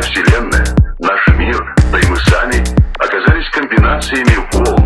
вся Вселенная, наш мир, да и мы сами оказались комбинациями волн,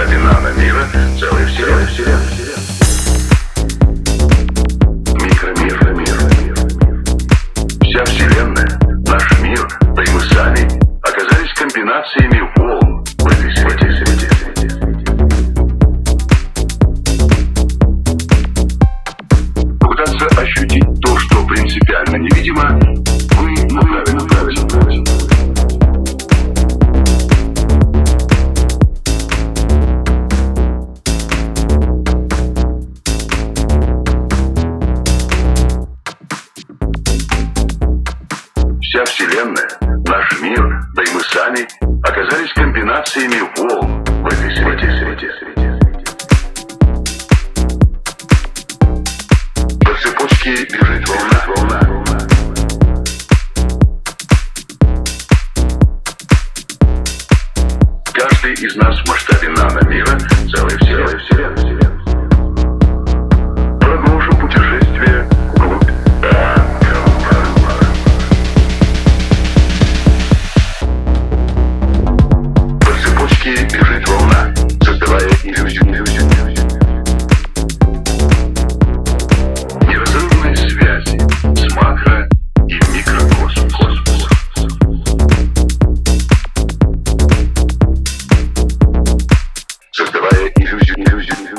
результате наномира целой вселенной. вся Вселенная, наш мир, да и мы сами оказались комбинациями волн в этой среде. В этой. По цепочке бежит волна, волна. Каждый из нас в масштабе нано-мира целая вселенная. вселенная. Infusion, infusion.